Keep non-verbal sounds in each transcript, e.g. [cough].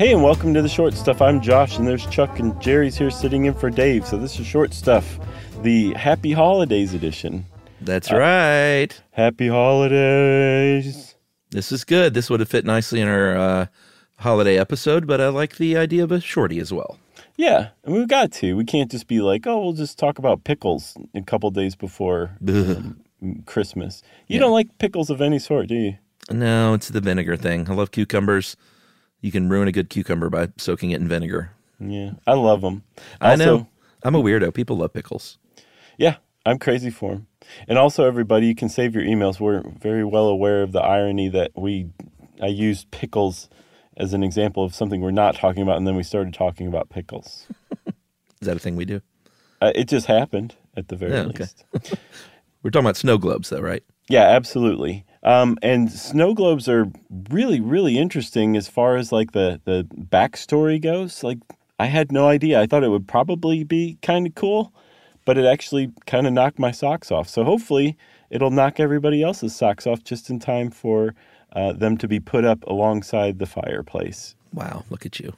Hey, and welcome to the short stuff. I'm Josh, and there's Chuck and Jerry's here sitting in for Dave. So this is short stuff, the Happy Holidays edition. That's uh, right. Happy Holidays. This is good. This would have fit nicely in our uh, holiday episode, but I like the idea of a shorty as well. Yeah, and we've got to. We can't just be like, oh, we'll just talk about pickles a couple days before [laughs] um, Christmas. You yeah. don't like pickles of any sort, do you? No, it's the vinegar thing. I love cucumbers you can ruin a good cucumber by soaking it in vinegar. Yeah, I love them. Also, I know. I'm a weirdo. People love pickles. Yeah, I'm crazy for them. And also, everybody, you can save your emails. We're very well aware of the irony that we I used pickles as an example of something we're not talking about, and then we started talking about pickles. [laughs] Is that a thing we do? Uh, it just happened at the very yeah, least. Okay. [laughs] we're talking about snow globes, though, right? Yeah, absolutely. Um, and snow globes are really, really interesting as far as like the the backstory goes. Like I had no idea. I thought it would probably be kind of cool, but it actually kind of knocked my socks off. So hopefully it'll knock everybody else's socks off just in time for uh, them to be put up alongside the fireplace. Wow, look at you!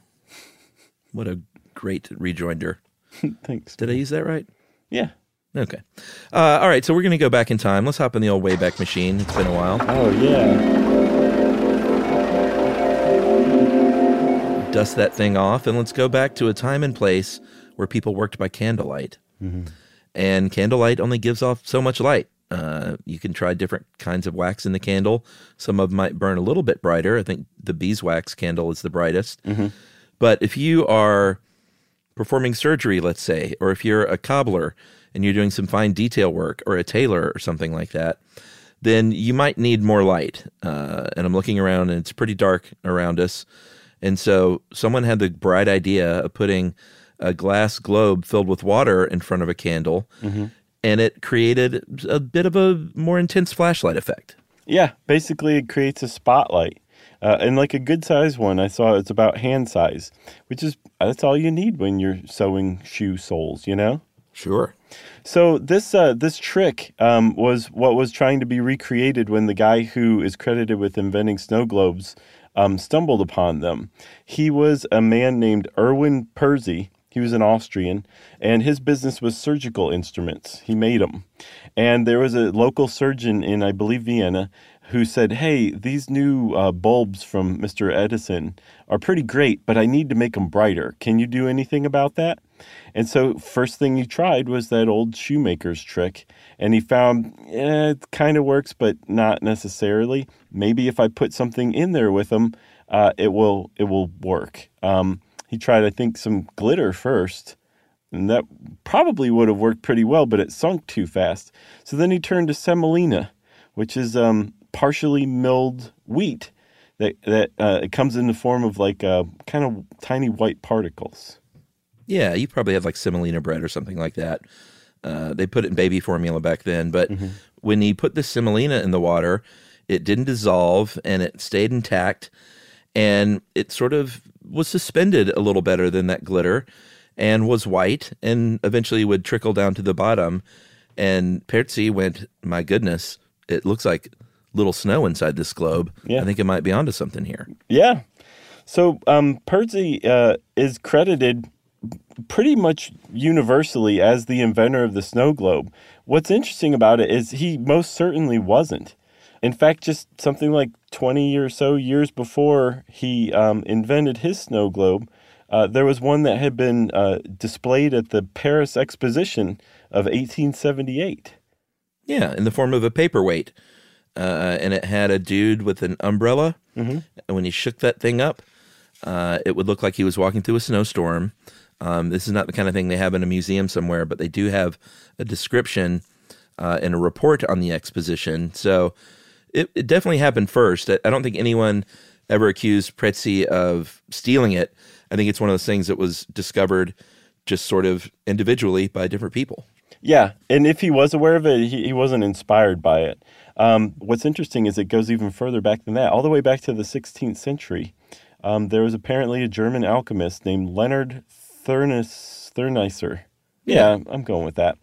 What a great rejoinder. [laughs] Thanks. Did I use that right? Yeah. Okay. Uh, all right. So we're going to go back in time. Let's hop in the old Wayback Machine. It's been a while. Oh, yeah. Dust that thing off and let's go back to a time and place where people worked by candlelight. Mm-hmm. And candlelight only gives off so much light. Uh, you can try different kinds of wax in the candle. Some of them might burn a little bit brighter. I think the beeswax candle is the brightest. Mm-hmm. But if you are performing surgery, let's say, or if you're a cobbler, and you're doing some fine detail work or a tailor or something like that, then you might need more light. Uh, and I'm looking around and it's pretty dark around us. And so someone had the bright idea of putting a glass globe filled with water in front of a candle. Mm-hmm. And it created a bit of a more intense flashlight effect. Yeah, basically, it creates a spotlight. Uh, and like a good size one, I saw it's about hand size, which is that's all you need when you're sewing shoe soles, you know? Sure. So this uh, this trick um, was what was trying to be recreated when the guy who is credited with inventing snow globes um, stumbled upon them. He was a man named Erwin Perzy. He was an Austrian, and his business was surgical instruments. He made them, and there was a local surgeon in, I believe, Vienna, who said, "Hey, these new uh, bulbs from Mr. Edison are pretty great, but I need to make them brighter. Can you do anything about that?" And so, first thing he tried was that old shoemaker's trick. And he found eh, it kind of works, but not necessarily. Maybe if I put something in there with them, uh, it will it will work. Um, he tried, I think, some glitter first, and that probably would have worked pretty well, but it sunk too fast. So then he turned to semolina, which is um, partially milled wheat that that uh, it comes in the form of like uh, kind of tiny white particles. Yeah, you probably have like semolina bread or something like that. Uh, they put it in baby formula back then, but mm-hmm. when he put the semolina in the water, it didn't dissolve and it stayed intact, and it sort of was suspended a little better than that glitter, and was white, and eventually would trickle down to the bottom. And Perzy went, "My goodness, it looks like little snow inside this globe. Yeah. I think it might be onto something here." Yeah. So um, uh, is credited pretty much universally as the inventor of the snow globe. What's interesting about it is he most certainly wasn't. In fact, just something like 20 or so years before he um, invented his snow globe, uh, there was one that had been uh, displayed at the Paris Exposition of 1878. Yeah, in the form of a paperweight. Uh, and it had a dude with an umbrella. Mm-hmm. And when he shook that thing up, uh, it would look like he was walking through a snowstorm. Um, this is not the kind of thing they have in a museum somewhere, but they do have a description uh, and a report on the exposition. So it, it definitely happened first. I don't think anyone ever accused Perzy of stealing it. I think it's one of those things that was discovered just sort of individually by different people. Yeah, and if he was aware of it, he, he wasn't inspired by it. Um, what's interesting is it goes even further back than that, all the way back to the 16th century. Um, there was apparently a German alchemist named Leonard Thurnis, Thurneysser. Yeah, I'm going with that.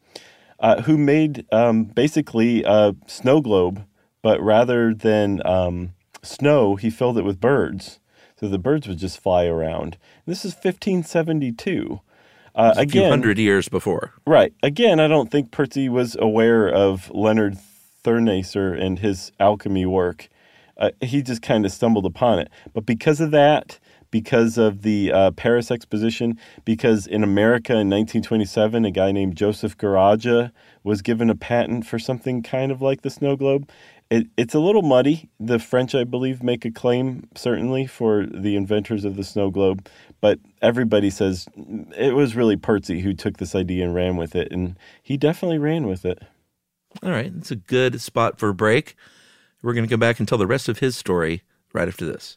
Uh, who made um, basically a snow globe, but rather than um, snow, he filled it with birds. So the birds would just fly around. This is 1572. Uh, a few hundred years before. Right. Again, I don't think Perzy was aware of Leonard Thurneysser and his alchemy work. Uh, he just kind of stumbled upon it. But because of that, because of the uh, Paris Exposition, because in America in 1927, a guy named Joseph Garaja was given a patent for something kind of like the snow globe. It, it's a little muddy. The French, I believe, make a claim, certainly, for the inventors of the snow globe. But everybody says it was really Perzy who took this idea and ran with it. And he definitely ran with it. All right. It's a good spot for a break. We're going to go back and tell the rest of his story right after this.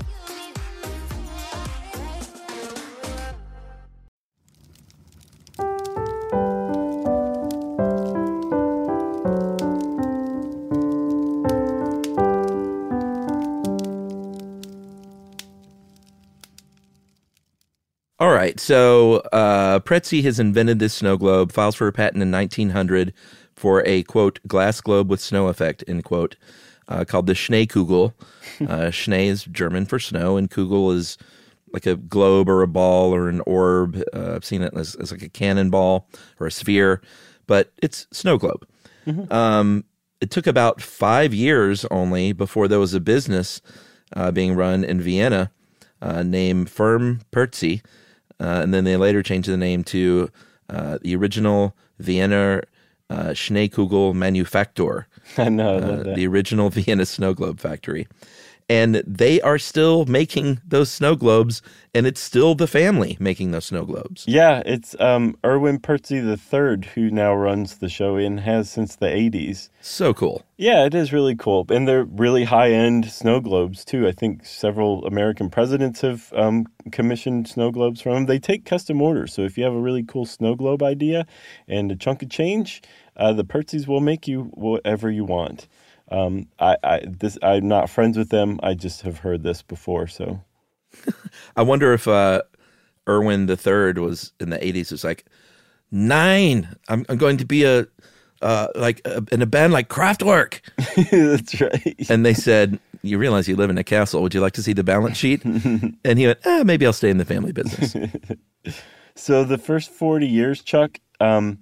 Right. So uh, Perzy has invented this snow globe, files for a patent in 1900 for a quote glass globe with snow effect end quote, uh, called the Schneekugel. [laughs] Uh, Schnee is German for snow, and Kugel is like a globe or a ball or an orb. Uh, I've seen it as, as, like a cannonball or a sphere, but it's snow globe. Mm-hmm. Um, it took about five years only before there was a business uh, being run in Vienna uh, named Firm Perzy uh, and then they later changed the name to uh, the original Vienna uh, Schneekugel Manufaktur. [laughs] I know, I uh, the original [laughs] Vienna snow globe factory and they are still making those snow globes and it's still the family making those snow globes. Yeah it's um erwin Perzy III who now runs the show and has since the 80s so cool. Yeah it is really cool and they're really high-end snow globes too. I think several american presidents have um, commissioned snow globes from them they take custom orders so if you have a really cool snow globe idea and a chunk of change uh, the Perzys will make you whatever you want um, I, I this I'm not friends with them. I just have heard this before. So [laughs] I wonder if uh, Erwin the Third was in the 80s. was like, nine. I'm, I'm going to be a, uh, like uh, in a band like Kraftwerk. [laughs] That's right. And they said, you realize you live in a castle. Would you like to see the balance sheet? [laughs] and he went, eh, maybe I'll stay in the family business. So the first 40 years, Chuck, um,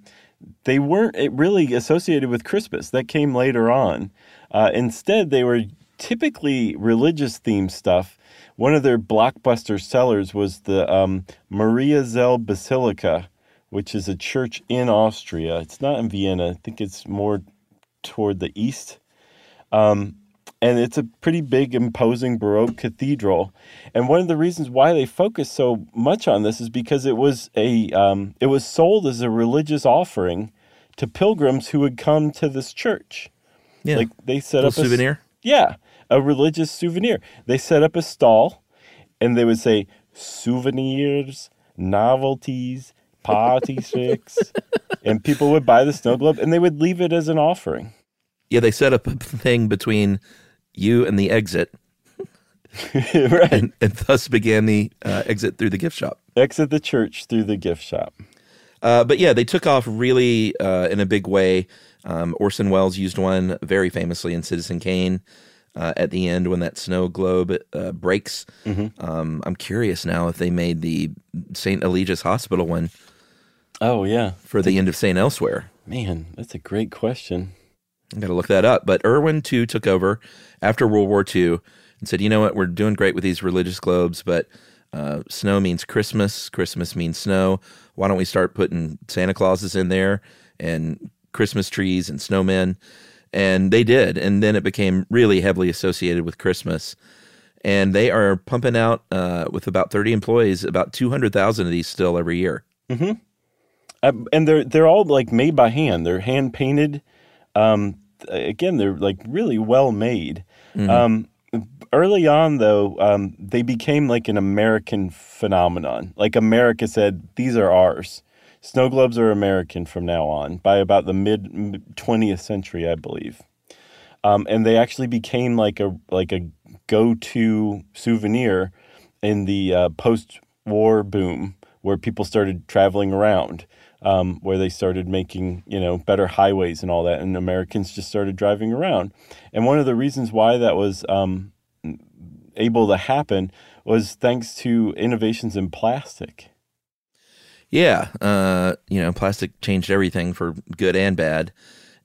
they weren't really associated with Christmas. That came later on. Uh, instead, they were typically religious themed stuff. One of their blockbuster sellers was the um, Mariazell Basilica, which is a church in Austria. It's not in Vienna. I think it's more toward the east. Um, and it's a pretty big, imposing Baroque cathedral. And one of the reasons why they focus so much on this is because it was a um, it was sold as a religious offering to pilgrims who would come to this church. Yeah. Like they set up a souvenir. yeah, a religious souvenir. They set up a stall, and they would say souvenirs, novelties, party [laughs] tricks, and people would buy the snow globe and they would leave it as an offering. Yeah, they set up a [laughs] thing between you and the exit, [laughs] right. and, and thus began the uh, exit through the gift shop. Exit the church through the gift shop. Uh, but yeah, they took off really uh, in a big way. Um, Orson Welles used one very famously in Citizen Kane uh, at the end when that snow globe uh, breaks. Um, I'm curious now if they made the St. Eligius Hospital one Oh yeah, for the end of St. Elsewhere. man, that's a great question. I got to look that up. But Erwin too took over after World War II and said, "You know what? We're doing great with these religious globes, but uh, snow means Christmas. Christmas means snow. Why don't we start putting Santa Clauses in there and Christmas trees and snowmen?" And they did, and then it became really heavily associated with Christmas. And they are pumping out uh, with about 30 employees, about 200,000 of these still every year. Mm Uh, and they're they're all like made by hand. They're hand painted. Um, again, they're like really well made. Um, early on, though, um, they became like an American phenomenon. Like America said, "These are ours." Snow globes are American from now on. By about the mid twentieth century, I believe, um, and they actually became like a like a go to souvenir in the uh, post war boom, where people started traveling around um, where they started making you know better highways and all that, and Americans just started driving around. And one of the reasons why that was um, able to happen was thanks to innovations in plastic. Yeah, uh, you know, plastic changed everything for good and bad,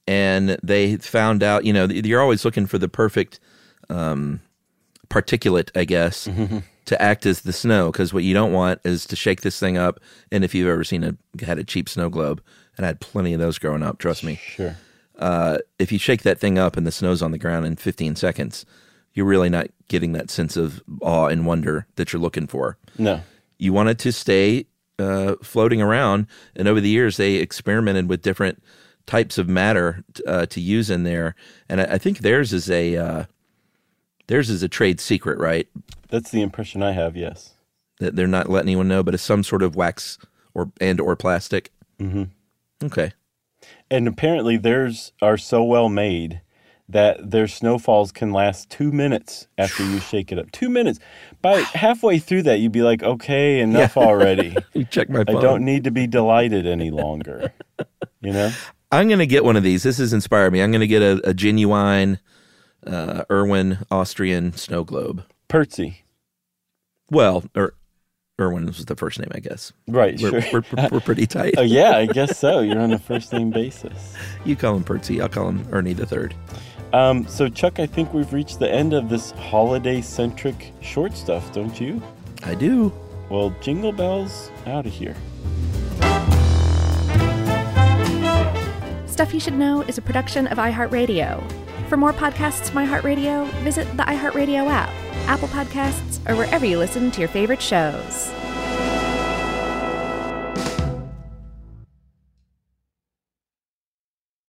and they found out. You know, you're always looking for the perfect um, particulate, I guess, to act as the snow. Because what you don't want is to shake this thing up. And if you've ever seen a had a cheap snow globe, and I had plenty of those growing up, trust me. Sure. Uh, if you shake that thing up and the snow's on the ground in 15 seconds, you're really not getting that sense of awe and wonder that you're looking for No. you want it to stay uh, floating around. And over the years, they experimented with different types of matter uh, to use in there. And I, I think theirs is a uh, theirs is a trade secret, right? That's the impression I have. Yes. That they're not letting anyone know, but it's some sort of wax or and or plastic. Mm-hmm. Okay. And apparently, theirs are so well made that their snowfalls can last two minutes after you [sighs] shake it up. Two minutes. By halfway through that, you'd be like, okay, enough already. [laughs] You check my phone. I don't need to be delighted any longer. You know? [laughs] I'm gonna get one of these. This has inspired me. I'm gonna get a, a genuine uh, Erwin Austrian snow globe. Perzy. Well, or Erwin was the first name, I guess. Right, We're, sure. we're, we're pretty [laughs] tight. Oh, yeah, I guess so. You're on a first name basis. You call him Perzy. I'll call him Ernie the Third. Um, so, Chuck, I think we've reached the end of this holiday centric short stuff, don't you? I do. Well, jingle bells out of here. Stuff You Should Know is a production of iHeartRadio. For more podcasts from iHeartRadio, visit the iHeartRadio app, Apple Podcasts, or wherever you listen to your favorite shows.